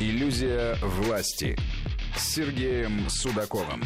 Иллюзия власти с Сергеем Судаковым.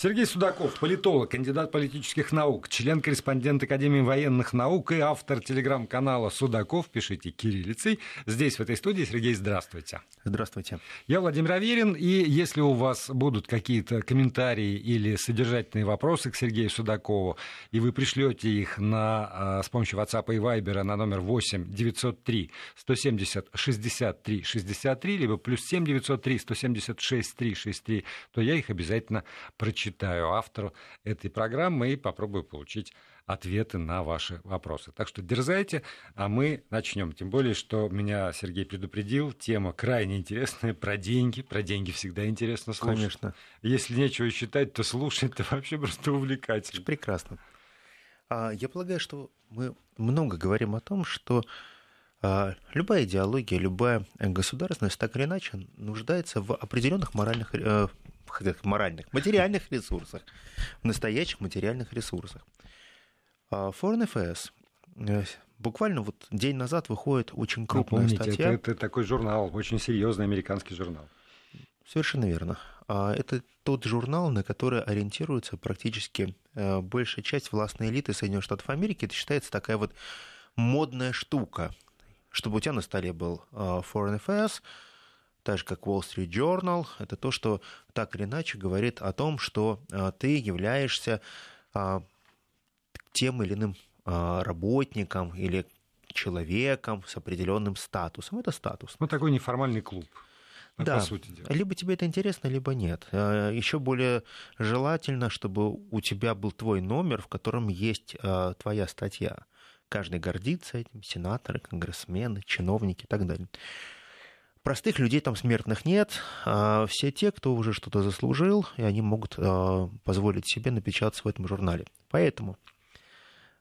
Сергей Судаков, политолог, кандидат политических наук, член-корреспондент Академии военных наук и автор телеграм-канала Судаков. Пишите кириллицей. Здесь, в этой студии. Сергей, здравствуйте. Здравствуйте. Я Владимир Аверин, и если у вас будут какие-то комментарии или содержательные вопросы к Сергею Судакову, и вы пришлете их на, а, с помощью WhatsApp и Viber на номер 8 903 170 63 63, либо плюс 7 903 176 363, то я их обязательно прочитаю зачитаю автору этой программы и попробую получить ответы на ваши вопросы. Так что дерзайте, а мы начнем. Тем более, что меня Сергей предупредил, тема крайне интересная, про деньги. Про деньги всегда интересно слушать. Конечно. Если нечего считать, то слушать это вообще просто увлекательно. Прекрасно. А, я полагаю, что мы много говорим о том, что а, любая идеология, любая государственность так или иначе нуждается в определенных моральных э, моральных, материальных ресурсах, в настоящих материальных ресурсах. А Foreign Affairs э, буквально вот день назад выходит очень крупная Напомните, статья. Это, это такой журнал, очень серьезный американский журнал. Совершенно верно. А это тот журнал, на который ориентируется практически э, большая часть властной элиты Соединенных Штатов Америки. Это считается такая вот модная штука, чтобы у тебя на столе был э, Foreign Affairs, так же как Wall Street Journal, это то, что так или иначе говорит о том, что а, ты являешься а, тем или иным а, работником или человеком с определенным статусом. Это статус. Ну, такой неформальный клуб. Да, по сути дела. либо тебе это интересно, либо нет. Еще более желательно, чтобы у тебя был твой номер, в котором есть твоя статья. Каждый гордится этим, сенаторы, конгрессмены, чиновники и так далее. Простых людей там смертных нет. А все те, кто уже что-то заслужил, и они могут а, позволить себе напечататься в этом журнале. Поэтому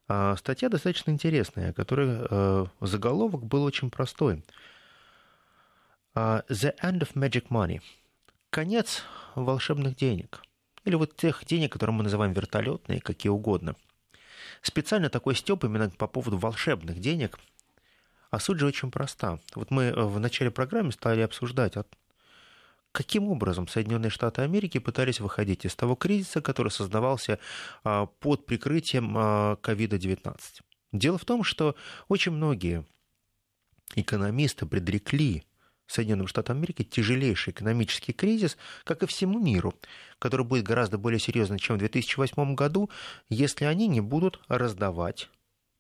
а, статья достаточно интересная, которая заголовок был очень простой. The end of magic money. Конец волшебных денег. Или вот тех денег, которые мы называем вертолетные, какие угодно. Специально такой степ именно по поводу волшебных денег – а суть же очень проста. Вот мы э, в начале программы стали обсуждать, а каким образом Соединенные Штаты Америки пытались выходить из того кризиса, который создавался а, под прикрытием COVID-19. А, Дело в том, что очень многие экономисты предрекли Соединенным Штатам Америки тяжелейший экономический кризис, как и всему миру, который будет гораздо более серьезным, чем в 2008 году, если они не будут раздавать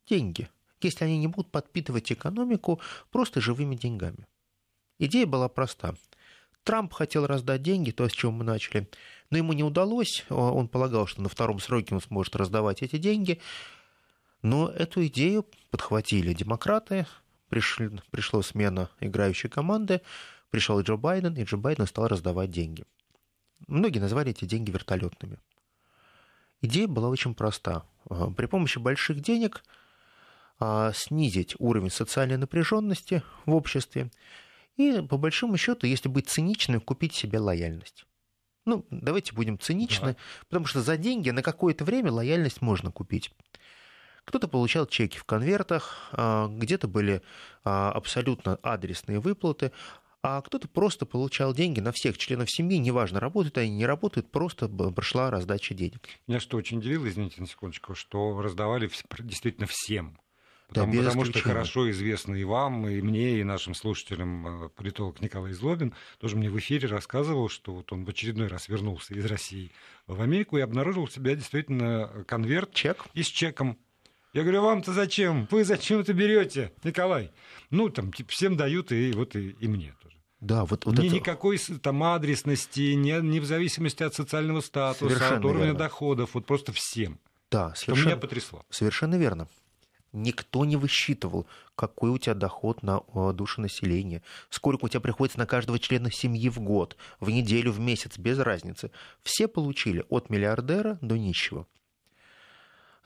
деньги – если они не будут подпитывать экономику просто живыми деньгами. Идея была проста. Трамп хотел раздать деньги, то, с чего мы начали, но ему не удалось. Он полагал, что на втором сроке он сможет раздавать эти деньги. Но эту идею подхватили демократы, пришли, пришла смена играющей команды, пришел Джо Байден, и Джо Байден стал раздавать деньги. Многие назвали эти деньги вертолетными. Идея была очень проста. При помощи больших денег – снизить уровень социальной напряженности в обществе и, по большому счету, если быть циничным, купить себе лояльность. Ну, давайте будем циничны, да. потому что за деньги на какое-то время лояльность можно купить. Кто-то получал чеки в конвертах, а, где-то были а, абсолютно адресные выплаты, а кто-то просто получал деньги на всех членов семьи, неважно, работают они, не работают, просто прошла раздача денег. Меня что очень удивило, извините на секундочку, что раздавали действительно всем. Потому, да, потому что хорошо известно и вам, и мне, и нашим слушателям э, политолог Николай Злобин тоже мне в эфире рассказывал, что вот он в очередной раз вернулся из России в Америку и обнаружил у себя действительно конверт Чек? и с чеком. Я говорю, вам-то зачем? Вы зачем это берете, Николай? Ну, там, типа, всем дают, и вот и, и мне тоже. Да, вот, вот ни это... никакой там адресности, не, не в зависимости от социального статуса, Совершенно от уровня верно. доходов, вот просто всем. Да, совершенно... Что меня потрясло. Совершенно верно никто не высчитывал, какой у тебя доход на э, душу населения, сколько у тебя приходится на каждого члена семьи в год, в неделю, в месяц, без разницы. Все получили от миллиардера до нищего.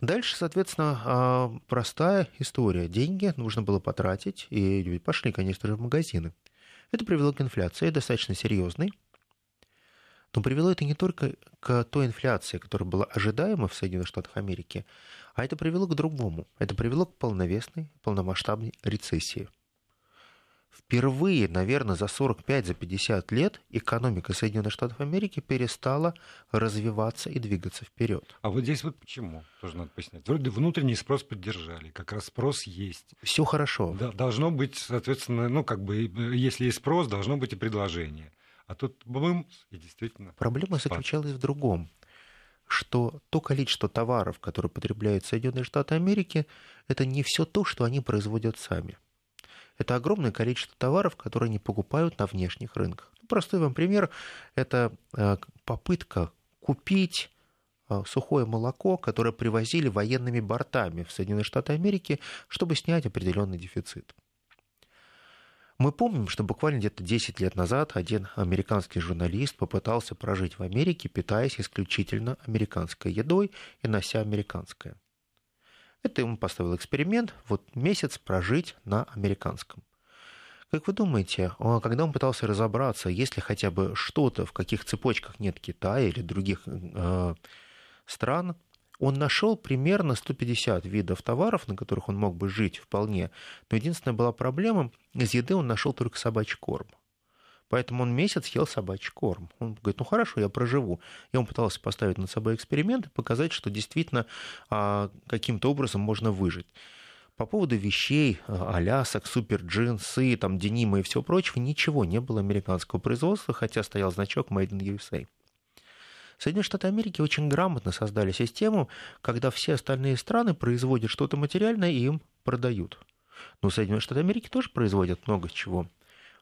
Дальше, соответственно, а, простая история. Деньги нужно было потратить, и люди пошли, конечно в магазины. Это привело к инфляции, достаточно серьезной. Но привело это не только к той инфляции, которая была ожидаема в Соединенных Штатах Америки, а это привело к другому. Это привело к полновесной, полномасштабной рецессии. Впервые, наверное, за 45-50 за лет экономика Соединенных Штатов Америки перестала развиваться и двигаться вперед. А вот здесь вот почему, тоже надо пояснять. Вроде внутренний спрос поддержали, как раз спрос есть. Все хорошо. Да, должно быть, соответственно, ну, как бы, если есть спрос, должно быть и предложение. А тут бум, и действительно... Проблема спад. заключалась в другом что то количество товаров, которые потребляют Соединенные Штаты Америки, это не все то, что они производят сами. Это огромное количество товаров, которые они покупают на внешних рынках. Простой вам пример – это э, попытка купить э, сухое молоко, которое привозили военными бортами в Соединенные Штаты Америки, чтобы снять определенный дефицит. Мы помним, что буквально где-то 10 лет назад один американский журналист попытался прожить в Америке, питаясь исключительно американской едой и нося американское. Это ему поставил эксперимент, вот месяц прожить на американском. Как вы думаете, когда он пытался разобраться, есть ли хотя бы что-то, в каких цепочках нет Китая или других э, стран, он нашел примерно 150 видов товаров, на которых он мог бы жить вполне. Но единственная была проблема, из еды он нашел только собачий корм. Поэтому он месяц ел собачий корм. Он говорит, ну хорошо, я проживу. И он пытался поставить над собой эксперимент и показать, что действительно а, каким-то образом можно выжить. По поводу вещей, а, алясок, супер джинсы, там, денима и всего прочего, ничего не было американского производства, хотя стоял значок Made in USA. Соединенные Штаты Америки очень грамотно создали систему, когда все остальные страны производят что-то материальное и им продают. Но Соединенные Штаты Америки тоже производят много чего.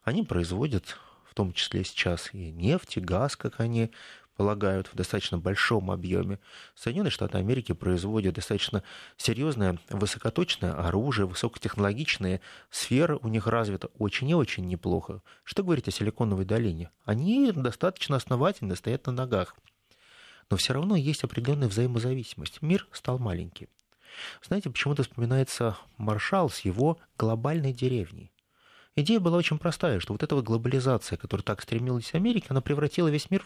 Они производят в том числе сейчас и нефть, и газ, как они полагают, в достаточно большом объеме. Соединенные Штаты Америки производят достаточно серьезное высокоточное оружие, высокотехнологичные сферы у них развита очень и очень неплохо. Что говорить о Силиконовой долине? Они достаточно основательно стоят на ногах но все равно есть определенная взаимозависимость. Мир стал маленький. Знаете, почему-то вспоминается Маршал с его глобальной деревней. Идея была очень простая, что вот эта глобализация, которая так стремилась Америка, она превратила весь мир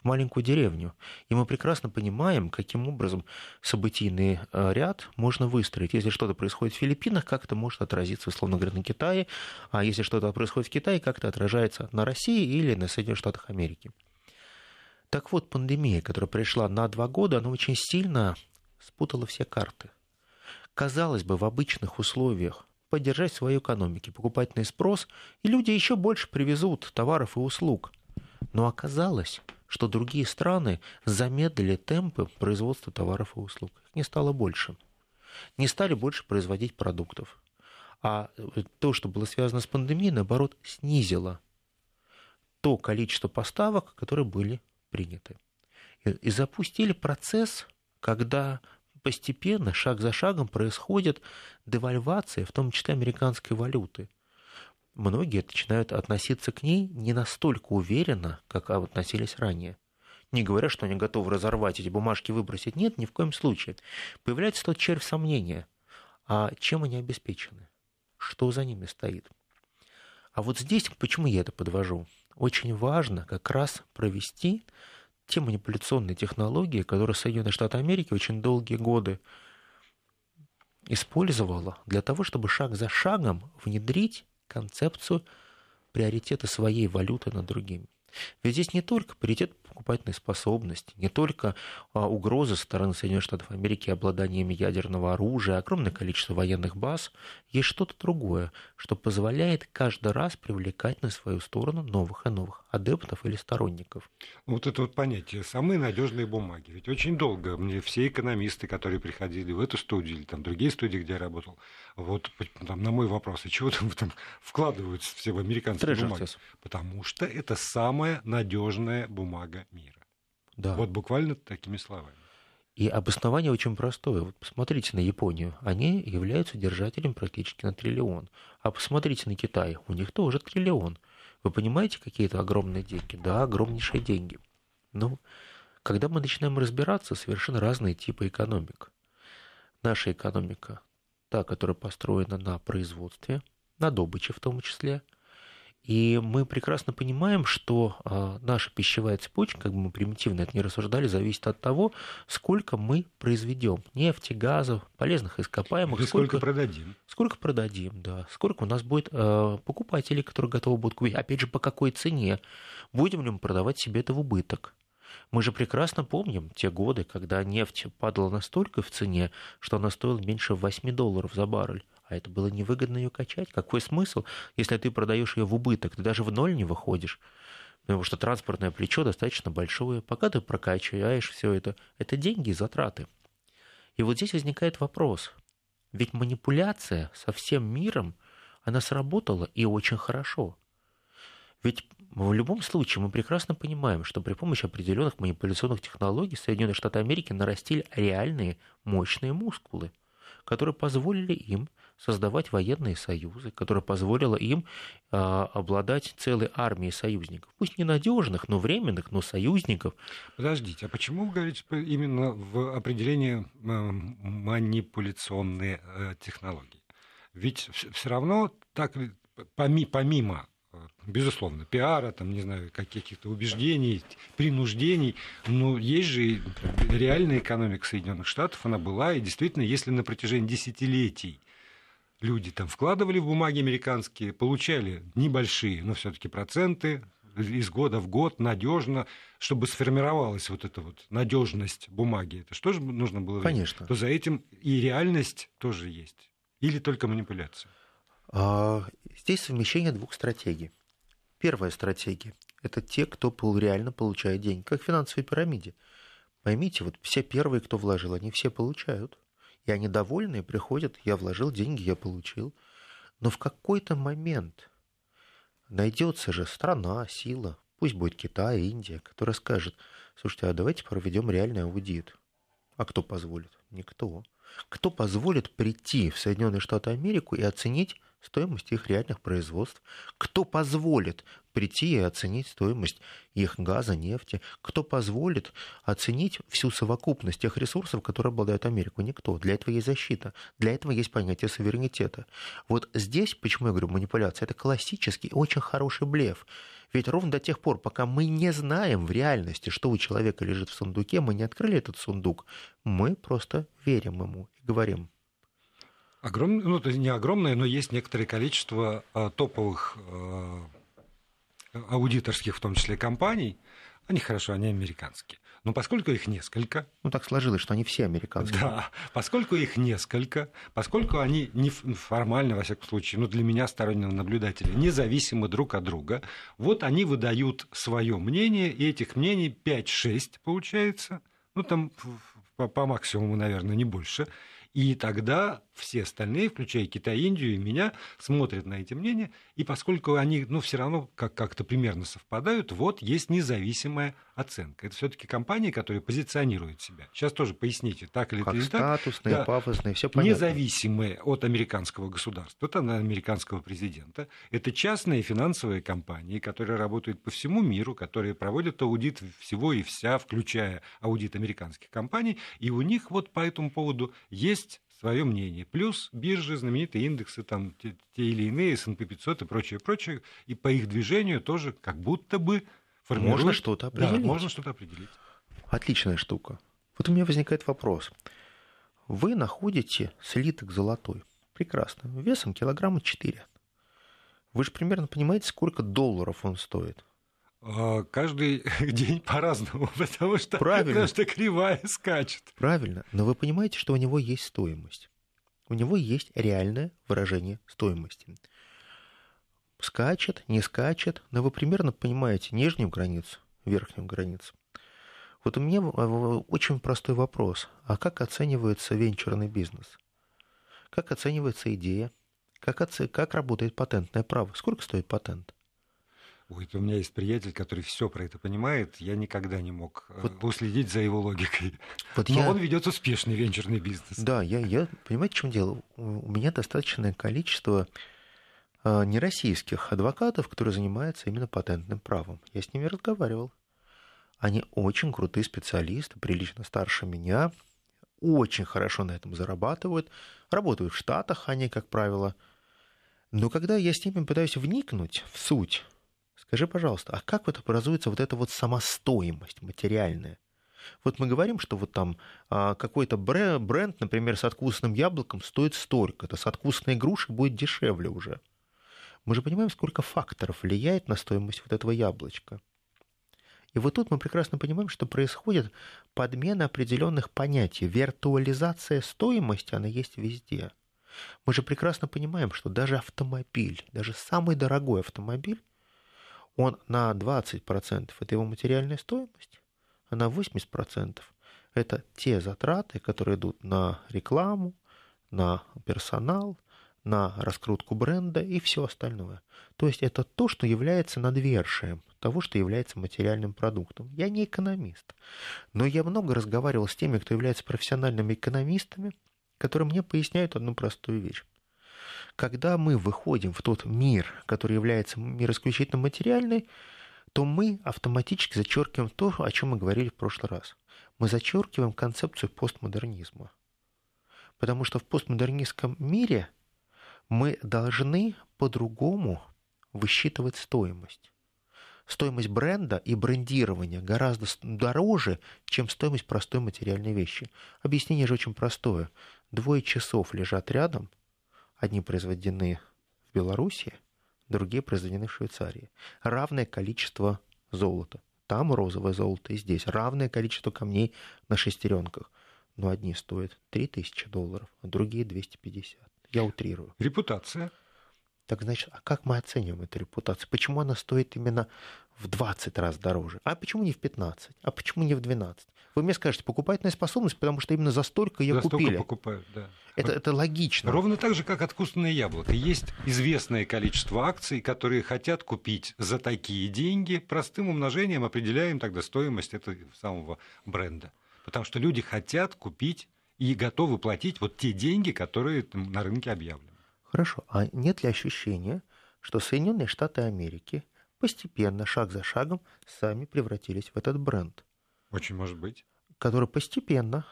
в маленькую деревню. И мы прекрасно понимаем, каким образом событийный э, ряд можно выстроить. Если что-то происходит в Филиппинах, как это может отразиться, условно говоря, на Китае, а если что-то происходит в Китае, как это отражается на России или на Соединенных Штатах Америки. Так вот, пандемия, которая пришла на два года, она очень сильно спутала все карты. Казалось бы, в обычных условиях поддержать свою экономику, покупательный спрос, и люди еще больше привезут товаров и услуг. Но оказалось, что другие страны замедлили темпы производства товаров и услуг. Их не стало больше. Не стали больше производить продуктов. А то, что было связано с пандемией, наоборот, снизило то количество поставок, которые были приняты. И запустили процесс, когда постепенно, шаг за шагом происходит девальвация, в том числе американской валюты. Многие начинают относиться к ней не настолько уверенно, как относились ранее. Не говоря, что они готовы разорвать эти бумажки, выбросить. Нет, ни в коем случае. Появляется тот червь сомнения. А чем они обеспечены? Что за ними стоит? А вот здесь, почему я это подвожу? Очень важно как раз провести те манипуляционные технологии, которые Соединенные Штаты Америки очень долгие годы использовала для того, чтобы шаг за шагом внедрить концепцию приоритета своей валюты над другими. Ведь здесь не только паритет покупательной способности, не только а, угрозы со стороны Соединенных Штатов Америки обладанием ядерного оружия, огромное количество военных баз, есть что-то другое, что позволяет каждый раз привлекать на свою сторону новых и новых адептов или сторонников. Вот это вот понятие «самые надежные бумаги». Ведь очень долго мне все экономисты, которые приходили в эту студию или там другие студии, где я работал, вот там, на мой вопрос, а чего там, там вкладываются все в американские Treasure бумаги? Потому что это самая надежная бумага мира. Да. Вот буквально такими словами. И обоснование очень простое. Вот посмотрите на Японию. Они являются держателем практически на триллион. А посмотрите на Китай. У них тоже триллион. Вы понимаете, какие это огромные деньги? Да, огромнейшие деньги. Но когда мы начинаем разбираться, совершенно разные типы экономик. Наша экономика, та, которая построена на производстве, на добыче в том числе, И мы прекрасно понимаем, что э, наша пищевая цепочка, как бы мы примитивно это не рассуждали, зависит от того, сколько мы произведем нефти, газов, полезных ископаемых. И сколько, сколько продадим. Сколько продадим, да. Сколько у нас будет э, покупателей, которые готовы будут купить. Опять же, по какой цене. Будем ли мы продавать себе это в убыток? Мы же прекрасно помним те годы, когда нефть падала настолько в цене, что она стоила меньше 8 долларов за баррель а это было невыгодно ее качать. Какой смысл, если ты продаешь ее в убыток, ты даже в ноль не выходишь? Потому что транспортное плечо достаточно большое. Пока ты прокачиваешь все это, это деньги и затраты. И вот здесь возникает вопрос. Ведь манипуляция со всем миром, она сработала и очень хорошо. Ведь в любом случае мы прекрасно понимаем, что при помощи определенных манипуляционных технологий Соединенные Штаты Америки нарастили реальные мощные мускулы, которые позволили им создавать военные союзы, которая позволила им э, обладать целой армией союзников. Пусть ненадежных, но временных, но союзников. Подождите, а почему вы говорите именно в определении э, манипуляционные э, технологии? Ведь все равно так помимо безусловно, пиара, там, не знаю, каких-то убеждений, принуждений, но есть же реальная экономика Соединенных Штатов, она была, и действительно, если на протяжении десятилетий люди там вкладывали в бумаги американские, получали небольшие, но все-таки проценты из года в год надежно, чтобы сформировалась вот эта вот надежность бумаги. Это что же нужно было? Конечно. То за этим и реальность тоже есть. Или только манипуляция? А, здесь совмещение двух стратегий. Первая стратегия – это те, кто реально получает деньги, как в финансовой пирамиде. Поймите, вот все первые, кто вложил, они все получают. И они довольны, приходят, я вложил деньги, я получил. Но в какой-то момент найдется же страна, сила, пусть будет Китай, Индия, которая скажет, слушайте, а давайте проведем реальный аудит. А кто позволит? Никто. Кто позволит прийти в Соединенные Штаты Америки и оценить стоимость их реальных производств? Кто позволит прийти и оценить стоимость их газа, нефти? Кто позволит оценить всю совокупность тех ресурсов, которые обладает Америка? Никто. Для этого есть защита. Для этого есть понятие суверенитета. Вот здесь, почему я говорю манипуляция, это классический, очень хороший блеф. Ведь ровно до тех пор, пока мы не знаем в реальности, что у человека лежит в сундуке, мы не открыли этот сундук, мы просто верим ему и говорим, Огромное, ну, это не огромное, но есть некоторое количество а, топовых а, аудиторских, в том числе, компаний. Они хорошо, они американские. Но поскольку их несколько... Ну, так сложилось, что они все американские. Да, поскольку их несколько, поскольку они не формально, во всяком случае, ну, для меня, стороннего наблюдателя, независимы друг от друга, вот они выдают свое мнение, и этих мнений 5-6 получается, ну, там по, по максимуму, наверное, не больше. И тогда все остальные, включая Китай, Индию и меня, смотрят на эти мнения, и поскольку они ну, все равно как- как-то примерно совпадают, вот есть независимая оценка. Это все-таки компании, которые позиционируют себя. Сейчас тоже поясните, так или как это статусные, да, пафосные, все понятно. Независимые от американского государства, от американского президента. Это частные финансовые компании, которые работают по всему миру, которые проводят аудит всего и вся, включая аудит американских компаний, и у них вот по этому поводу есть свое мнение. Плюс биржи, знаменитые индексы, там, те, те или иные, S&P 500 и прочее, прочее, и по их движению тоже как будто бы формируют... Можно что-то определить. Да, можно что-то определить. Отличная штука. Вот у меня возникает вопрос. Вы находите слиток золотой. Прекрасно. Весом килограмма 4. Вы же примерно понимаете, сколько долларов он стоит? А, каждый день по-разному, потому что, Правильно. потому что кривая скачет. Правильно, но вы понимаете, что у него есть стоимость. У него есть реальное выражение стоимости. Скачет, не скачет, но вы примерно понимаете нижнюю границу, верхнюю границу. Вот у меня очень простой вопрос. А как оценивается венчурный бизнес? Как оценивается идея? Как, оце... как работает патентное право? Сколько стоит патент? Ой, у меня есть приятель, который все про это понимает. Я никогда не мог э, вот, уследить за его логикой. Вот Но я... он ведет успешный венчурный бизнес. Да, я, я понимаете, в чем дело? У меня достаточное количество нероссийских адвокатов, которые занимаются именно патентным правом. Я с ними разговаривал. Они очень крутые специалисты, прилично старше меня, очень хорошо на этом зарабатывают, работают в Штатах, они, как правило, Но когда я с ними пытаюсь вникнуть в суть, скажи, пожалуйста, а как вот образуется вот эта вот самостоимость материальная? Вот мы говорим, что вот там а, какой-то бренд, например, с откусанным яблоком стоит столько-то, с откусанной грушей будет дешевле уже. Мы же понимаем, сколько факторов влияет на стоимость вот этого яблочка. И вот тут мы прекрасно понимаем, что происходит подмена определенных понятий. Виртуализация стоимости, она есть везде. Мы же прекрасно понимаем, что даже автомобиль, даже самый дорогой автомобиль, он на 20% это его материальная стоимость, а на 80% это те затраты, которые идут на рекламу, на персонал, на раскрутку бренда и все остальное. То есть это то, что является надвершием того, что является материальным продуктом. Я не экономист, но я много разговаривал с теми, кто является профессиональными экономистами, которые мне поясняют одну простую вещь. Когда мы выходим в тот мир, который является мир исключительно материальный, то мы автоматически зачеркиваем то, о чем мы говорили в прошлый раз. Мы зачеркиваем концепцию постмодернизма. Потому что в постмодернистском мире мы должны по-другому высчитывать стоимость. Стоимость бренда и брендирования гораздо дороже, чем стоимость простой материальной вещи. Объяснение же очень простое. Двое часов лежат рядом, одни произведены в Беларуси, другие произведены в Швейцарии. Равное количество золота. Там розовое золото и здесь. Равное количество камней на шестеренках. Но одни стоят 3000 долларов, а другие 250. Я утрирую. Репутация. Так значит, а как мы оцениваем эту репутацию? Почему она стоит именно в 20 раз дороже? А почему не в 15? А почему не в 12? Вы мне скажете, покупательная способность, потому что именно за столько ее за купили. Столько покупают, да. Это, это логично. Ровно так же, как откусанное яблоко. Есть известное количество акций, которые хотят купить за такие деньги. Простым умножением определяем тогда стоимость этого самого бренда. Потому что люди хотят купить и готовы платить вот те деньги, которые на рынке объявлены. Хорошо. А нет ли ощущения, что Соединенные Штаты Америки постепенно, шаг за шагом, сами превратились в этот бренд? Очень может быть. Который постепенно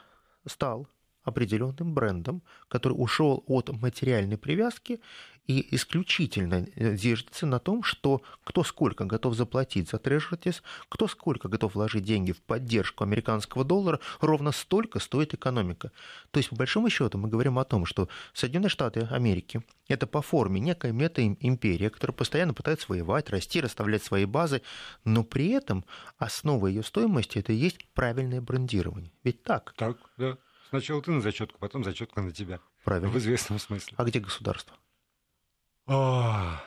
стал определенным брендом, который ушел от материальной привязки и исключительно э, держится на том, что кто сколько готов заплатить за Treasuries, кто сколько готов вложить деньги в поддержку американского доллара, ровно столько стоит экономика. То есть, по большому счету, мы говорим о том, что Соединенные Штаты Америки – это по форме некая мета-империя, которая постоянно пытается воевать, расти, расставлять свои базы, но при этом основа ее стоимости – это и есть правильное брендирование. Ведь так? Так, да. Сначала ты на зачетку, потом зачетка на тебя. Правильно. В известном смысле. А где государство? А,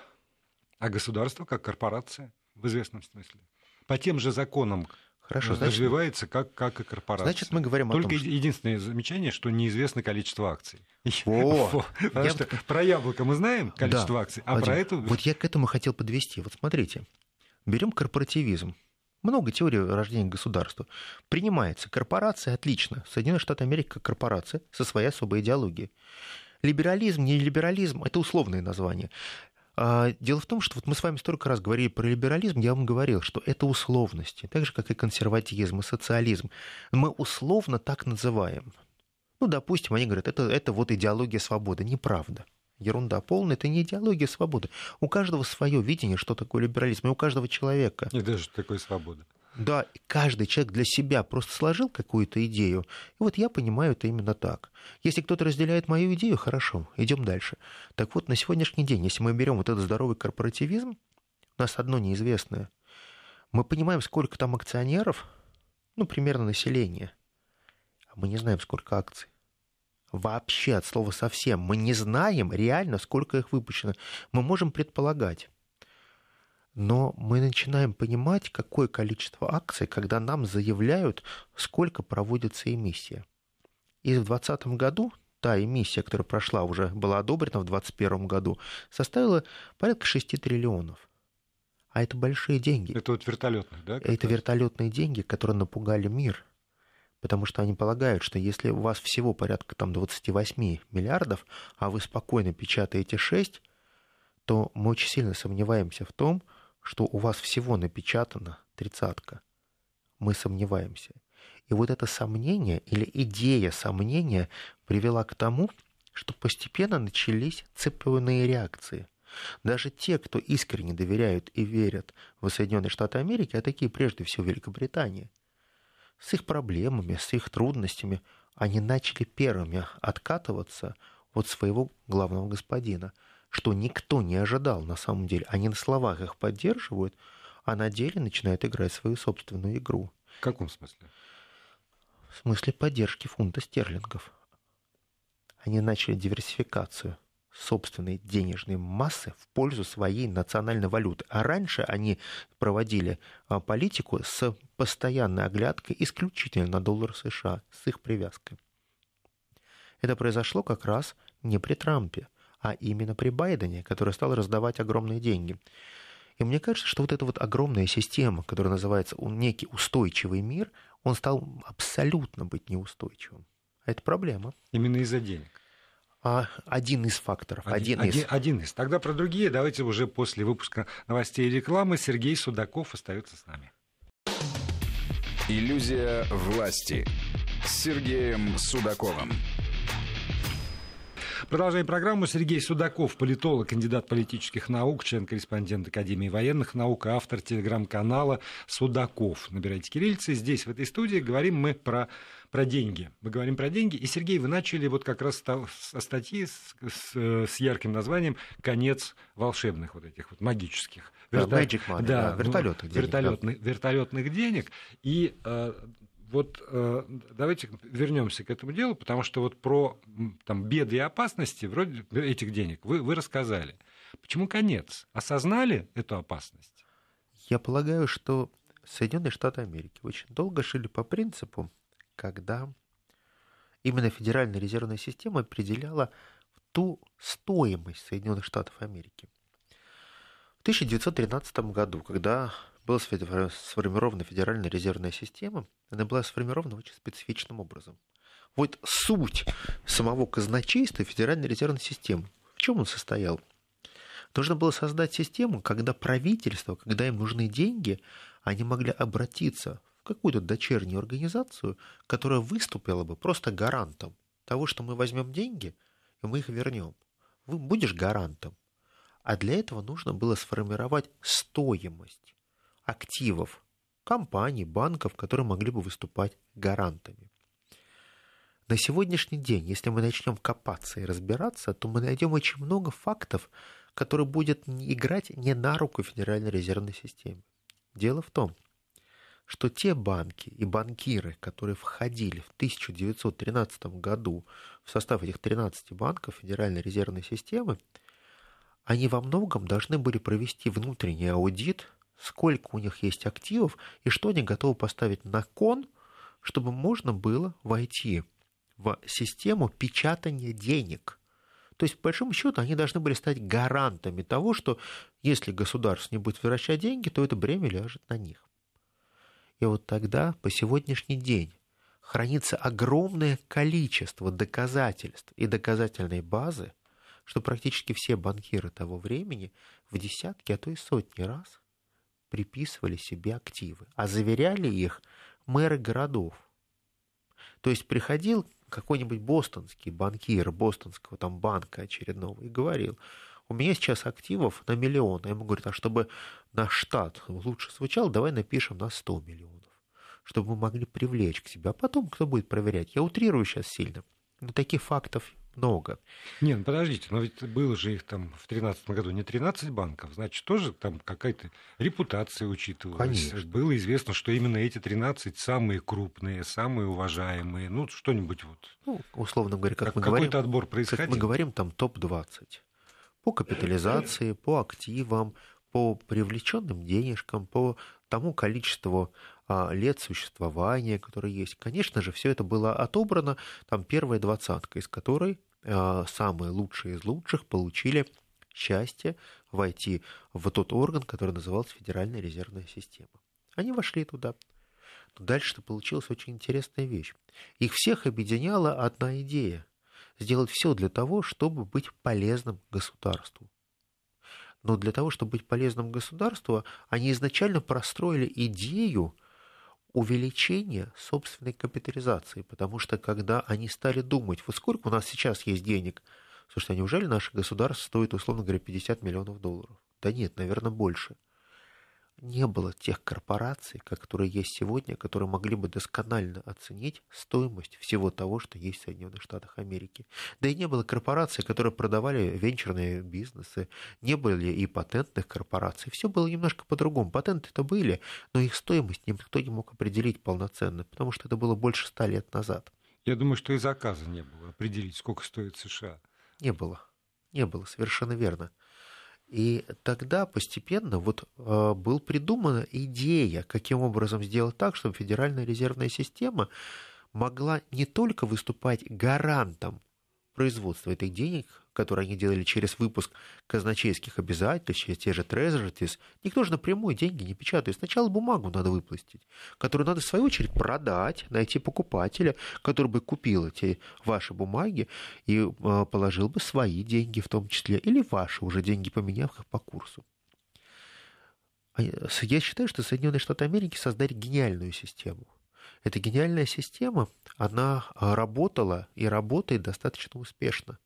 а государство как корпорация в известном смысле. По тем же законам Хорошо, развивается как, как и корпорация. Значит, мы говорим Только о том, что... единственное замечание, что неизвестно количество акций. О, я... что про яблоко мы знаем количество да, акций, а Владимир, про это... Вот я к этому хотел подвести. Вот смотрите, берем корпоративизм. Много теорий рождения государства. Принимается. Корпорация отлично. Соединенные Штаты Америки как корпорация со своей особой идеологией. Либерализм, не либерализм – это условные названия. А, дело в том, что вот мы с вами столько раз говорили про либерализм, я вам говорил, что это условности, так же, как и консерватизм, и социализм. Мы условно так называем. Ну, допустим, они говорят, это, это вот идеология свободы. Неправда. Ерунда полная, это не идеология свободы. У каждого свое видение, что такое либерализм, и у каждого человека. И даже такое свобода. Да, каждый человек для себя просто сложил какую-то идею. И вот я понимаю это именно так. Если кто-то разделяет мою идею, хорошо, идем дальше. Так вот, на сегодняшний день, если мы берем вот этот здоровый корпоративизм, у нас одно неизвестное. Мы понимаем, сколько там акционеров, ну, примерно население. А мы не знаем, сколько акций. Вообще, от слова совсем. Мы не знаем реально, сколько их выпущено. Мы можем предполагать но мы начинаем понимать, какое количество акций, когда нам заявляют, сколько проводится эмиссия. И в 2020 году та эмиссия, которая прошла, уже была одобрена в 2021 году, составила порядка 6 триллионов. А это большие деньги. Это вот вертолетные, да? Это вертолетные деньги, которые напугали мир. Потому что они полагают, что если у вас всего порядка там, 28 миллиардов, а вы спокойно печатаете 6, то мы очень сильно сомневаемся в том, что у вас всего напечатано тридцатка. Мы сомневаемся. И вот это сомнение или идея сомнения привела к тому, что постепенно начались цепленные реакции. Даже те, кто искренне доверяют и верят в Соединенные Штаты Америки, а такие прежде всего Великобритания, с их проблемами, с их трудностями, они начали первыми откатываться от своего главного господина, что никто не ожидал на самом деле. Они на словах их поддерживают, а на деле начинают играть свою собственную игру. В каком смысле? В смысле поддержки фунта стерлингов. Они начали диверсификацию – собственной денежной массы в пользу своей национальной валюты. А раньше они проводили а, политику с постоянной оглядкой исключительно на доллар США, с их привязкой. Это произошло как раз не при Трампе, а именно при Байдене, который стал раздавать огромные деньги. И мне кажется, что вот эта вот огромная система, которая называется некий устойчивый мир, он стал абсолютно быть неустойчивым. Это проблема. Именно из-за денег а один из факторов. Один, один, из. один из. Тогда про другие давайте уже после выпуска новостей и рекламы. Сергей Судаков остается с нами. Иллюзия власти с Сергеем Судаковым. Продолжаем программу. Сергей Судаков, политолог, кандидат политических наук, член-корреспондент Академии военных наук, автор телеграм-канала Судаков. Набирайте кириллицы. Здесь, в этой студии, говорим мы про про деньги. Мы говорим про деньги. И, Сергей, вы начали вот как раз со статьи с, с, с ярким названием «Конец волшебных вот этих вот магических». Верта... Magic money, да, да, вертолетных денег. Вертолетных, да. вертолетных денег. И э, вот э, давайте вернемся к этому делу, потому что вот про там, беды и опасности вроде этих денег вы, вы рассказали. Почему конец? Осознали эту опасность? Я полагаю, что Соединенные Штаты Америки очень долго шили по принципу когда именно Федеральная резервная система определяла ту стоимость Соединенных Штатов Америки. В 1913 году, когда была сформирована Федеральная резервная система, она была сформирована очень специфичным образом. Вот суть самого казначейства Федеральной резервной системы. В чем он состоял? Нужно было создать систему, когда правительство, когда им нужны деньги, они могли обратиться какую-то дочернюю организацию, которая выступила бы просто гарантом того, что мы возьмем деньги и мы их вернем. Вы будешь гарантом. А для этого нужно было сформировать стоимость активов компаний, банков, которые могли бы выступать гарантами. На сегодняшний день, если мы начнем копаться и разбираться, то мы найдем очень много фактов, которые будут играть не на руку Федеральной резервной системе. Дело в том, что те банки и банкиры, которые входили в 1913 году в состав этих 13 банков Федеральной резервной системы, они во многом должны были провести внутренний аудит, сколько у них есть активов и что они готовы поставить на кон, чтобы можно было войти в систему печатания денег. То есть, по большому счету, они должны были стать гарантами того, что если государство не будет возвращать деньги, то это бремя ляжет на них. И вот тогда, по сегодняшний день, хранится огромное количество доказательств и доказательной базы, что практически все банкиры того времени в десятки, а то и сотни раз приписывали себе активы, а заверяли их мэры городов. То есть приходил какой-нибудь бостонский банкир бостонского там банка очередного и говорил, у меня сейчас активов на миллион. Я ему говорю, а чтобы наш штат лучше звучал, давай напишем на 100 миллионов чтобы мы могли привлечь к себе. А потом кто будет проверять? Я утрирую сейчас сильно. Но таких фактов много. Не, ну подождите, но ведь было же их там в 2013 году не 13 банков, значит, тоже там какая-то репутация учитывалась. Конечно. Было известно, что именно эти 13 самые крупные, самые уважаемые, ну, что-нибудь вот. Ну, условно говоря, как, как мы говорим... Какой-то отбор происходил. Как мы говорим, там топ-20. По капитализации, по активам, по привлеченным денежкам, по тому количеству а, лет существования, которые есть. Конечно же, все это было отобрано, там первая двадцатка, из которой а, самые лучшие из лучших получили счастье войти в тот орган, который назывался Федеральная резервная система. Они вошли туда. Но дальше получилась очень интересная вещь. Их всех объединяла одна идея – сделать все для того, чтобы быть полезным государству. Но для того, чтобы быть полезным государству, они изначально простроили идею увеличения собственной капитализации, потому что когда они стали думать, вот сколько у нас сейчас есть денег, Слушайте, а неужели наше государство стоит, условно говоря, 50 миллионов долларов? Да нет, наверное, больше не было тех корпораций, которые есть сегодня, которые могли бы досконально оценить стоимость всего того, что есть в Соединенных Штатах Америки. Да и не было корпораций, которые продавали венчурные бизнесы, не были и патентных корпораций. Все было немножко по-другому. Патенты-то были, но их стоимость никто не мог определить полноценно, потому что это было больше ста лет назад. Я думаю, что и заказа не было определить, сколько стоит США. Не было. Не было, совершенно верно. И тогда постепенно вот э, был придумана идея, каким образом сделать так, чтобы Федеральная резервная система могла не только выступать гарантом производства этих денег, которые они делали через выпуск казначейских обязательств, через те же трезоритис, никто же напрямую деньги не печатает. Сначала бумагу надо выплатить, которую надо в свою очередь продать, найти покупателя, который бы купил эти ваши бумаги и а, положил бы свои деньги в том числе, или ваши уже деньги, поменяв их по курсу. А я считаю, что Соединенные Штаты Америки создали гениальную систему – эта гениальная система, она а, работала и работает достаточно успешно.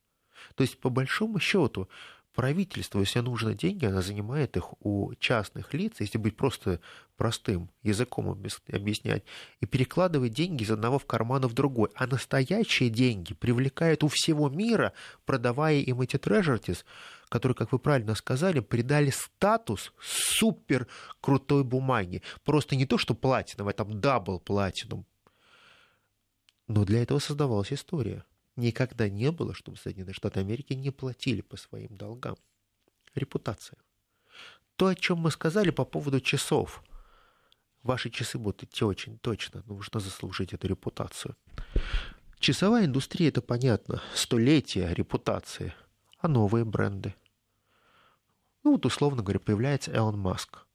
То есть, по большому счету, правительство, если нужны деньги, она занимает их у частных лиц, если быть просто простым языком объяснять, и перекладывает деньги из одного в карман в другой. А настоящие деньги привлекают у всего мира, продавая им эти трежертис, которые, как вы правильно сказали, придали статус супер крутой бумаги. Просто не то, что платиновая, там double platinum. Но для этого создавалась история. Никогда не было, чтобы Соединенные Штаты Америки не платили по своим долгам. Репутация. То, о чем мы сказали по поводу часов. Ваши часы будут идти очень точно. Нужно заслужить эту репутацию. Часовая индустрия, это понятно. Столетия репутации. А новые бренды? Ну вот, условно говоря, появляется Элон Маск.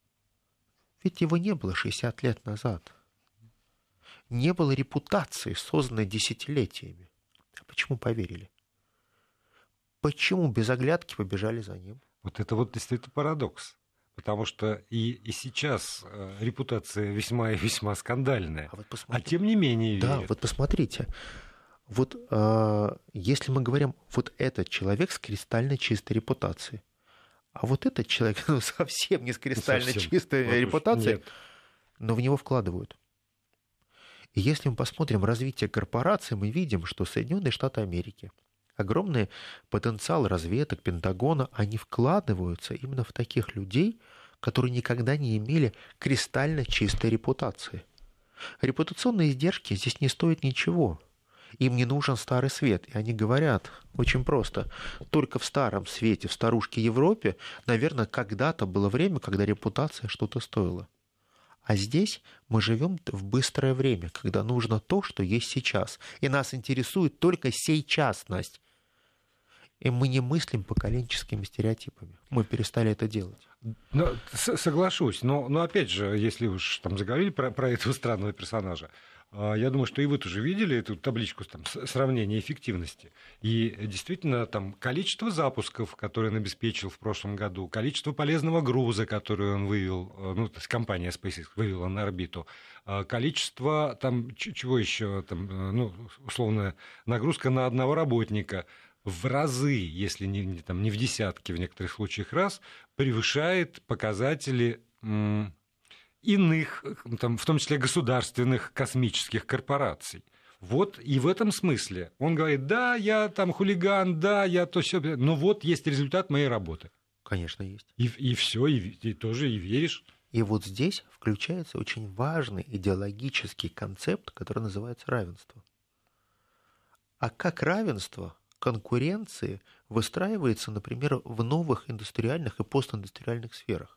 Ведь его не было 60 лет назад. Не было репутации, созданной десятилетиями. Почему поверили? Почему без оглядки побежали за ним? Вот это вот действительно парадокс. Потому что и, и сейчас э, репутация весьма и весьма скандальная. А, вот а тем не менее Да, верят. вот посмотрите. Вот э, если мы говорим, вот этот человек с кристально чистой репутацией, а вот этот человек ну, совсем не с кристально совсем. чистой вот репутацией, но в него вкладывают. И если мы посмотрим развитие корпораций, мы видим, что Соединенные Штаты Америки, огромный потенциал разведок Пентагона, они вкладываются именно в таких людей, которые никогда не имели кристально чистой репутации. Репутационные издержки здесь не стоят ничего. Им не нужен старый свет. И они говорят очень просто. Только в старом свете, в старушке Европе, наверное, когда-то было время, когда репутация что-то стоила. А здесь мы живем в быстрое время, когда нужно то, что есть сейчас. И нас интересует только сейчасность. И мы не мыслим поколенческими стереотипами. Мы перестали это делать. Ну, соглашусь, но, но опять же, если уж там заговорили про, про этого странного персонажа, я думаю, что и вы тоже видели эту табличку там, сравнения эффективности. И действительно, там количество запусков, которые он обеспечил в прошлом году, количество полезного груза, который он вывел, э, ну, то есть компания SpaceX вывела на орбиту, а, количество там чего еще, там, э, ну, условно, нагрузка на одного работника в разы, если не, там, не в десятки в некоторых случаях раз, превышает показатели иных, там, в том числе государственных космических корпораций. Вот и в этом смысле он говорит, да, я там хулиган, да, я то все, но вот есть результат моей работы. Конечно, есть. И, и все, и, и тоже и веришь. И вот здесь включается очень важный идеологический концепт, который называется равенство. А как равенство конкуренции выстраивается, например, в новых индустриальных и постиндустриальных сферах?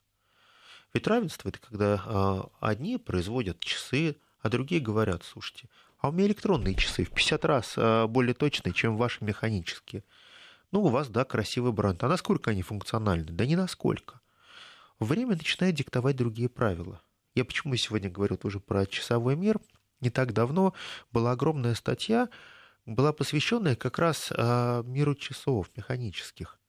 Ведь равенство это когда а, одни производят часы, а другие говорят, слушайте, а у меня электронные часы в 50 раз а, более точные, чем ваши механические. Ну, у вас, да, красивый бренд. А насколько они функциональны? Да не насколько. Время начинает диктовать другие правила. Я почему сегодня говорю тоже про часовой мир? Не так давно была огромная статья, была посвященная как раз а, миру часов механических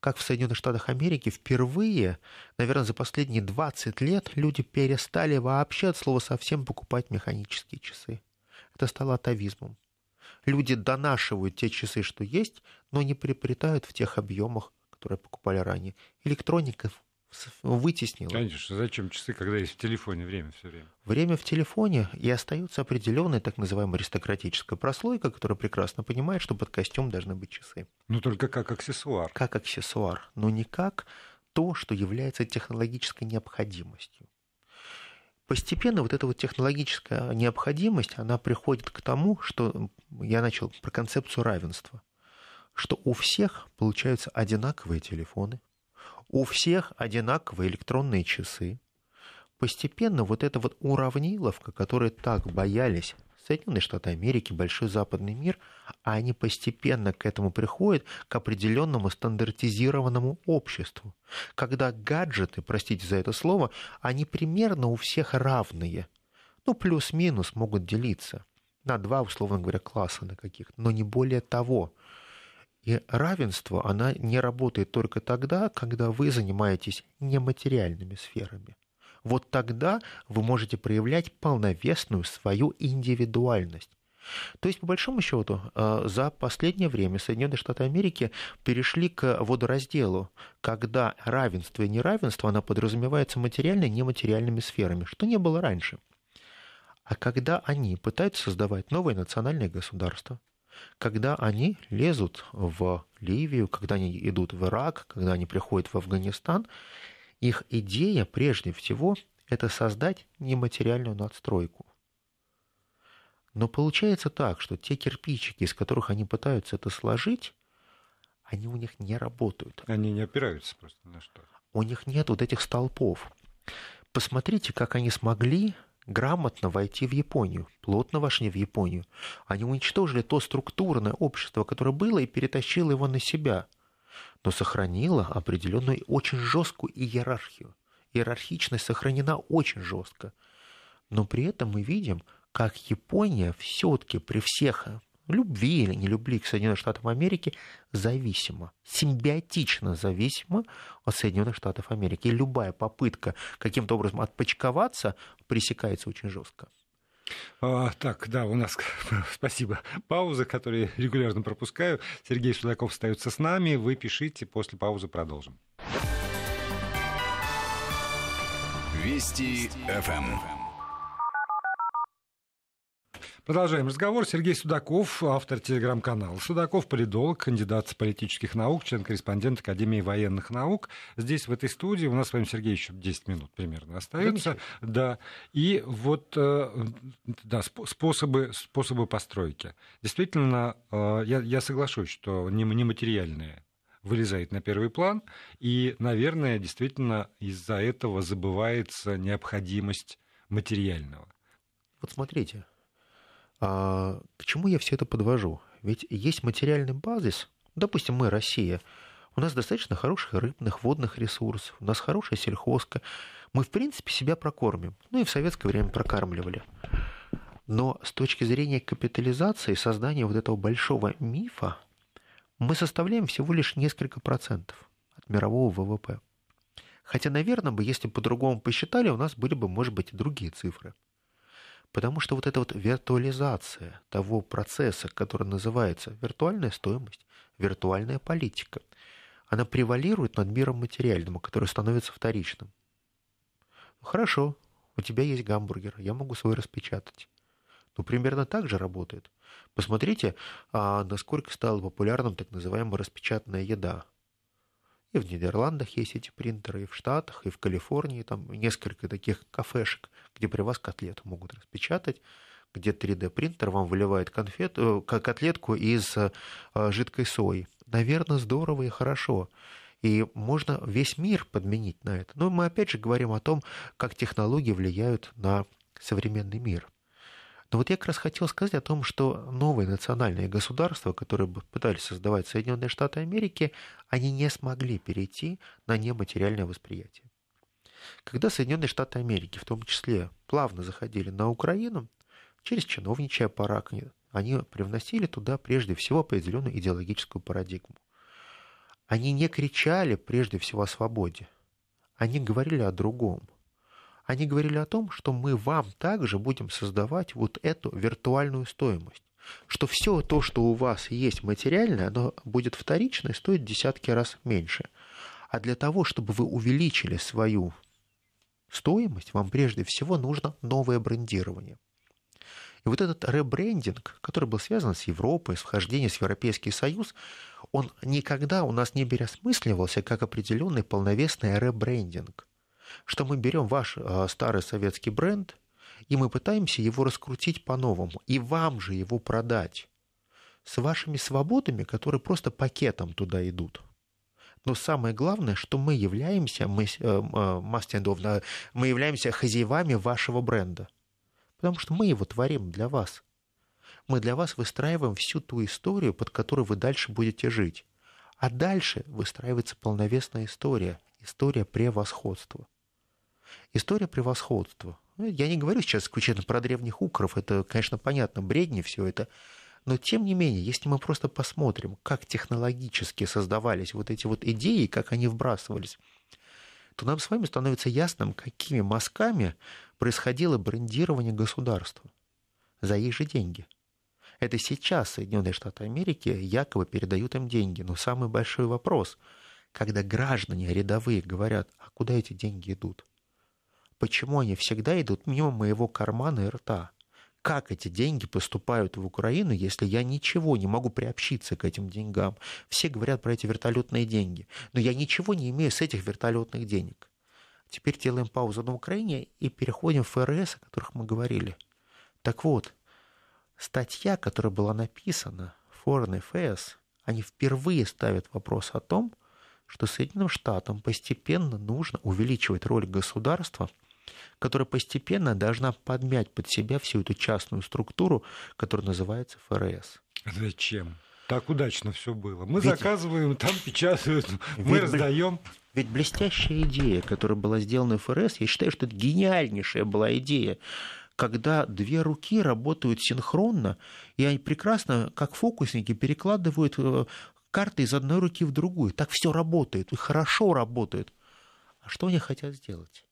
как в Соединенных Штатах Америки впервые, наверное, за последние 20 лет люди перестали вообще от слова совсем покупать механические часы. Это стало атовизмом. Люди донашивают те часы, что есть, но не приобретают в тех объемах, которые покупали ранее. Электроника вытеснила. Конечно, зачем часы, когда есть в телефоне время все время? Время в телефоне и остается определенная так называемая аристократическая прослойка, которая прекрасно понимает, что под костюм должны быть часы. Ну только как аксессуар. Как аксессуар, но не как то, что является технологической необходимостью. Постепенно вот эта вот технологическая необходимость, она приходит к тому, что я начал про концепцию равенства, что у всех получаются одинаковые телефоны, у всех одинаковые электронные часы. Постепенно вот эта вот уравниловка, которой так боялись Соединенные Штаты Америки, большой западный мир, а они постепенно к этому приходят, к определенному стандартизированному обществу. Когда гаджеты, простите за это слово, они примерно у всех равные. Ну, плюс-минус могут делиться на два, условно говоря, класса на каких но не более того. И равенство, оно не работает только тогда, когда вы занимаетесь нематериальными сферами. Вот тогда вы можете проявлять полновесную свою индивидуальность. То есть, по большому счету, э, за последнее время Соединенные Штаты Америки перешли к водоразделу, когда равенство и неравенство, оно подразумевается материальными и нематериальными сферами, что не было раньше. А когда они пытаются создавать новое национальное государство, когда они лезут в Ливию, когда они идут в Ирак, когда они приходят в Афганистан, их идея прежде всего это создать нематериальную надстройку. Но получается так, что те кирпичики, из которых они пытаются это сложить, они у них не работают. Они не опираются просто на что. У них нет вот этих столпов. Посмотрите, как они смогли грамотно войти в Японию, плотно вошли в Японию. Они уничтожили то структурное общество, которое было, и перетащило его на себя, но сохранило определенную очень жесткую иерархию. Иерархичность сохранена очень жестко. Но при этом мы видим, как Япония все-таки при всех любви или не любви к Соединенным Штатам Америки зависима, симбиотично зависима от Соединенных Штатов Америки. И любая попытка каким-то образом отпочковаться пресекается очень жестко. А, так, да, у нас, спасибо, пауза, которую регулярно пропускаю. Сергей Судаков остается с нами. Вы пишите, после паузы продолжим. Вести ФМ. Продолжаем разговор. Сергей Судаков, автор телеграм-канала. Судаков, политолог, кандидат политических наук, член-корреспондент Академии военных наук. Здесь, в этой студии, у нас с вами, Сергей, еще 10 минут примерно остается. Да. И вот э, да, способы, способы постройки. Действительно, э, я, я соглашусь, что нематериальные вылезает на первый план, и, наверное, действительно из-за этого забывается необходимость материального. Вот смотрите, а, к чему я все это подвожу? Ведь есть материальный базис, допустим, мы Россия, у нас достаточно хороших рыбных, водных ресурсов, у нас хорошая сельхозка, мы, в принципе, себя прокормим. Ну и в советское время прокармливали. Но с точки зрения капитализации, создания вот этого большого мифа, мы составляем всего лишь несколько процентов от мирового ВВП. Хотя, наверное, бы, если по-другому посчитали, у нас были бы, может быть, и другие цифры. Потому что вот эта вот виртуализация того процесса, который называется виртуальная стоимость, виртуальная политика, она превалирует над миром материальным, который становится вторичным. Ну, хорошо, у тебя есть гамбургер, я могу свой распечатать. Ну, примерно так же работает. Посмотрите, а насколько стала популярным так называемая распечатанная еда – и в Нидерландах есть эти принтеры, и в Штатах, и в Калифорнии. Там несколько таких кафешек, где при вас котлету могут распечатать, где 3D-принтер вам выливает конфету, э, котлетку из э, жидкой сои. Наверное, здорово и хорошо. И можно весь мир подменить на это. Но мы опять же говорим о том, как технологии влияют на современный мир – но вот я как раз хотел сказать о том, что новые национальные государства, которые пытались создавать Соединенные Штаты Америки, они не смогли перейти на нематериальное восприятие. Когда Соединенные Штаты Америки, в том числе, плавно заходили на Украину, через чиновничий аппарат, они привносили туда прежде всего определенную идеологическую парадигму. Они не кричали прежде всего о свободе. Они говорили о другом – они говорили о том, что мы вам также будем создавать вот эту виртуальную стоимость. что все то, что у вас есть материальное, оно будет вторично и стоит десятки раз меньше. А для того, чтобы вы увеличили свою стоимость, вам прежде всего нужно новое брендирование. И вот этот ребрендинг, который был связан с Европой, с вхождением в Европейский Союз, он никогда у нас не переосмысливался как определенный полновесный ребрендинг. Что мы берем ваш э, старый советский бренд, и мы пытаемся его раскрутить по-новому, и вам же его продать с вашими свободами, которые просто пакетом туда идут. Но самое главное, что мы являемся, мы, э, э, мы являемся хозяевами вашего бренда. Потому что мы его творим для вас. Мы для вас выстраиваем всю ту историю, под которой вы дальше будете жить. А дальше выстраивается полновесная история. История превосходства. История превосходства. Ну, я не говорю сейчас исключительно про древних укров, это, конечно, понятно, бредни все это. Но тем не менее, если мы просто посмотрим, как технологически создавались вот эти вот идеи, как они вбрасывались, то нам с вами становится ясным, какими мазками происходило брендирование государства за их же деньги. Это сейчас Соединенные Штаты Америки якобы передают им деньги. Но самый большой вопрос, когда граждане рядовые говорят, а куда эти деньги идут? почему они всегда идут мимо моего кармана и рта. Как эти деньги поступают в Украину, если я ничего не могу приобщиться к этим деньгам? Все говорят про эти вертолетные деньги, но я ничего не имею с этих вертолетных денег. Теперь делаем паузу на Украине и переходим в ФРС, о которых мы говорили. Так вот, статья, которая была написана Foreign Affairs, они впервые ставят вопрос о том, что Соединенным Штатам постепенно нужно увеличивать роль государства – которая постепенно должна подмять под себя всю эту частную структуру, которая называется ФРС. Зачем? Так удачно все было. Мы ведь, заказываем, там печатают, мы раздаем. Ведь блестящая идея, которая была сделана ФРС, я считаю, что это гениальнейшая была идея когда две руки работают синхронно, и они прекрасно, как фокусники, перекладывают э, карты из одной руки в другую. Так все работает, и хорошо работает. А что они хотят сделать?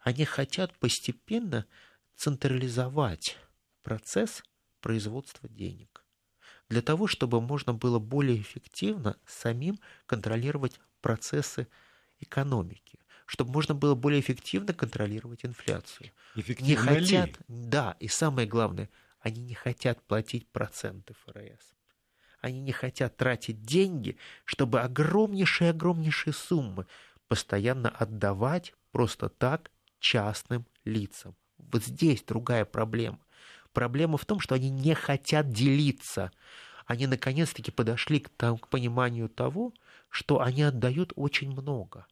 Они хотят постепенно централизовать процесс производства денег для того, чтобы можно было более эффективно самим контролировать процессы экономики, чтобы можно было более эффективно контролировать инфляцию. Эффективно не хотят, ли? да, и самое главное, они не хотят платить проценты ФРС. Они не хотят тратить деньги, чтобы огромнейшие-огромнейшие суммы постоянно отдавать просто так частным лицам. Вот здесь другая проблема. Проблема в том, что они не хотят делиться. Они наконец-таки подошли к, там, к пониманию того, что они отдают очень много.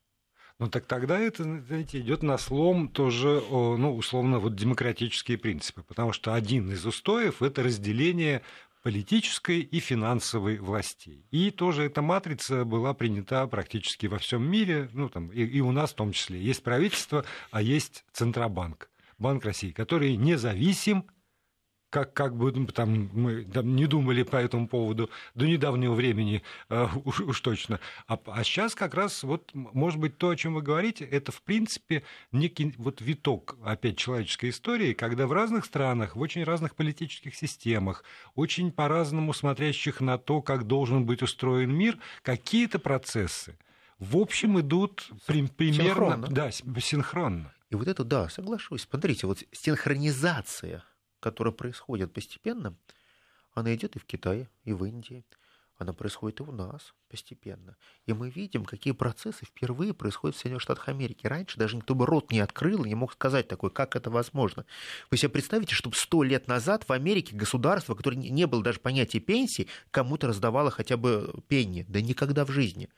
Ну так тогда это, знаете, идет на слом тоже, ну, условно, вот демократические принципы, потому что один из устоев – это разделение политической и финансовой властей. И тоже эта матрица была принята практически во всем мире, ну, там, и, и у нас в том числе. Есть правительство, а есть Центробанк, Банк России, который независим как, как бы ну, там, мы там, не думали по этому поводу до недавнего времени, э, уж, уж точно. А, а сейчас как раз, вот, может быть, то, о чем вы говорите, это, в принципе, некий вот виток, опять, человеческой истории, когда в разных странах, в очень разных политических системах, очень по-разному смотрящих на то, как должен быть устроен мир, какие-то процессы, в общем, идут при, примерно... Синхронно. Да, синхронно. И вот это, да, соглашусь. Смотрите, вот синхронизация – которая происходит постепенно, она идет и в Китае, и в Индии. Она происходит и у нас постепенно. И мы видим, какие процессы впервые происходят в Соединенных Штатах Америки. Раньше даже никто бы рот не открыл и не мог сказать такое, как это возможно. Вы себе представите, чтобы сто лет назад в Америке государство, которое не было даже понятия пенсии, кому-то раздавало хотя бы пенни. Да никогда в жизни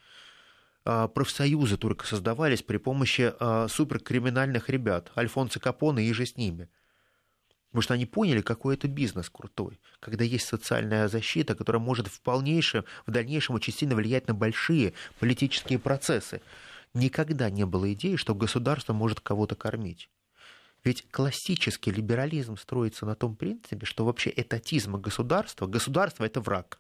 а, профсоюзы только создавались при помощи а, суперкриминальных ребят, Альфонсо Капоне и же с ними. Потому что они поняли, какой это бизнес крутой, когда есть социальная защита, которая может в полнейшем, в дальнейшем очень сильно влиять на большие политические процессы. Никогда не было идеи, что государство может кого-то кормить. Ведь классический либерализм строится на том принципе, что вообще этатизм государства, государство – это враг.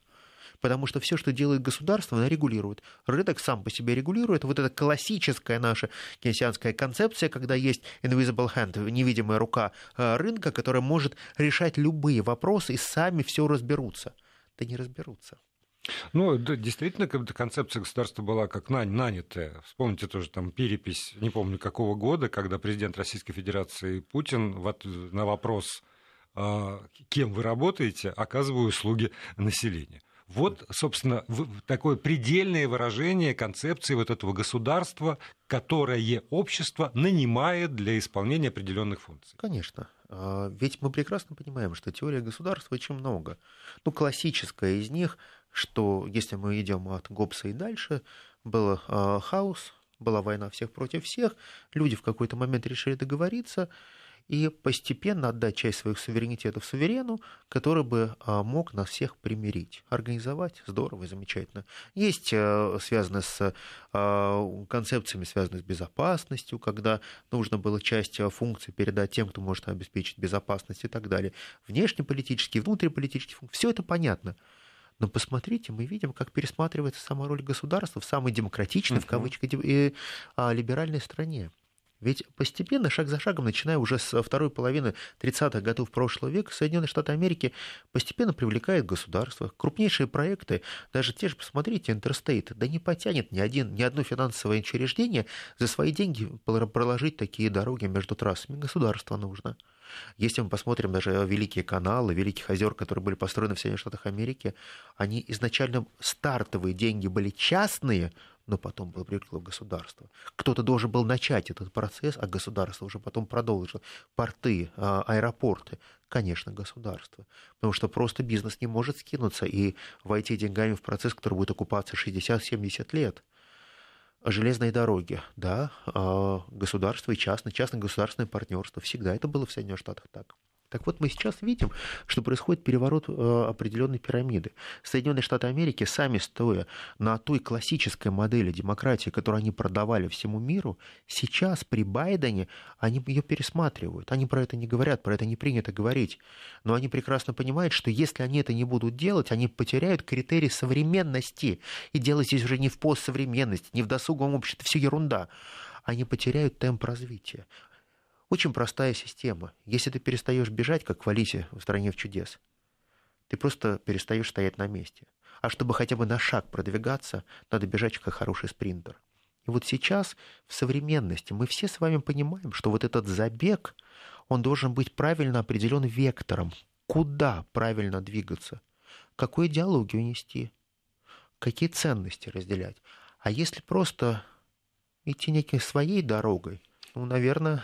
Потому что все, что делает государство, оно регулирует. Рынок сам по себе регулирует. Вот эта классическая наша кейнсианская концепция, когда есть invisible hand, невидимая рука э, рынка, которая может решать любые вопросы и сами все разберутся. Да не разберутся. Ну, да, действительно, концепция государства была как нанятая. Вспомните тоже там перепись, не помню какого года, когда президент Российской Федерации Путин на вопрос, а, кем вы работаете, оказываю услуги населению. Вот, собственно, такое предельное выражение концепции вот этого государства, которое общество нанимает для исполнения определенных функций. Конечно. А, ведь мы прекрасно понимаем, что теория государства очень много. Ну, классическая из них что если мы идем от Гоббса и дальше, был э, хаос, была война всех против всех, люди в какой-то момент решили договориться и постепенно отдать часть своих суверенитетов суверену, который бы а, мог нас всех примирить, организовать. Здорово и замечательно. Есть а, связанные с а, концепциями, связанные с безопасностью, когда нужно было часть функций передать тем, кто может обеспечить безопасность и так далее. Внешнеполитические, внутриполитические функции. Все это понятно. Но посмотрите, мы видим, как пересматривается сама роль государства в самой демократичной, uh-huh. в кавычках, и, а, либеральной стране. Ведь постепенно, шаг за шагом, начиная уже с второй половины 30-х годов прошлого века, Соединенные Штаты Америки постепенно привлекают государство. Крупнейшие проекты, даже те же, посмотрите, Интерстейт, да не потянет ни, один, ни одно финансовое учреждение за свои деньги проложить такие дороги между трассами. Государство нужно. Если мы посмотрим даже великие каналы, великих озер, которые были построены в Соединенных Штатах Америки, они изначально стартовые деньги были частные, но потом было привлекло государство. Кто-то должен был начать этот процесс, а государство уже потом продолжило. Порты, а, аэропорты, конечно, государство. Потому что просто бизнес не может скинуться и войти деньгами в процесс, который будет окупаться 60-70 лет железные дороги, да, а, государство и частное, частно-государственное партнерство. Всегда это было в Соединенных Штатах так. Так вот, мы сейчас видим, что происходит переворот э, определенной пирамиды. Соединенные Штаты Америки, сами стоя на той классической модели демократии, которую они продавали всему миру, сейчас при Байдене они ее пересматривают. Они про это не говорят, про это не принято говорить. Но они прекрасно понимают, что если они это не будут делать, они потеряют критерий современности. И дело здесь уже не в постсовременности, не в досуговом обществе, все ерунда они потеряют темп развития. Очень простая система. Если ты перестаешь бежать, как в Алисе в стране в чудес, ты просто перестаешь стоять на месте. А чтобы хотя бы на шаг продвигаться, надо бежать как хороший спринтер. И вот сейчас в современности мы все с вами понимаем, что вот этот забег, он должен быть правильно определен вектором. Куда правильно двигаться? Какую идеологию нести? Какие ценности разделять? А если просто идти некой своей дорогой, ну, наверное,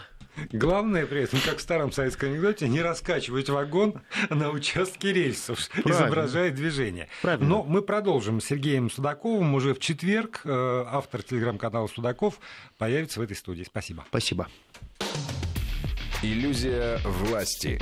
Главное при этом, как в старом советском анекдоте, не раскачивать вагон на участке рельсов, Правильно. изображая движение. Правильно. Но мы продолжим с Сергеем Судаковым. Уже в четверг э, автор телеграм-канала Судаков появится в этой студии. Спасибо. Спасибо. Иллюзия власти.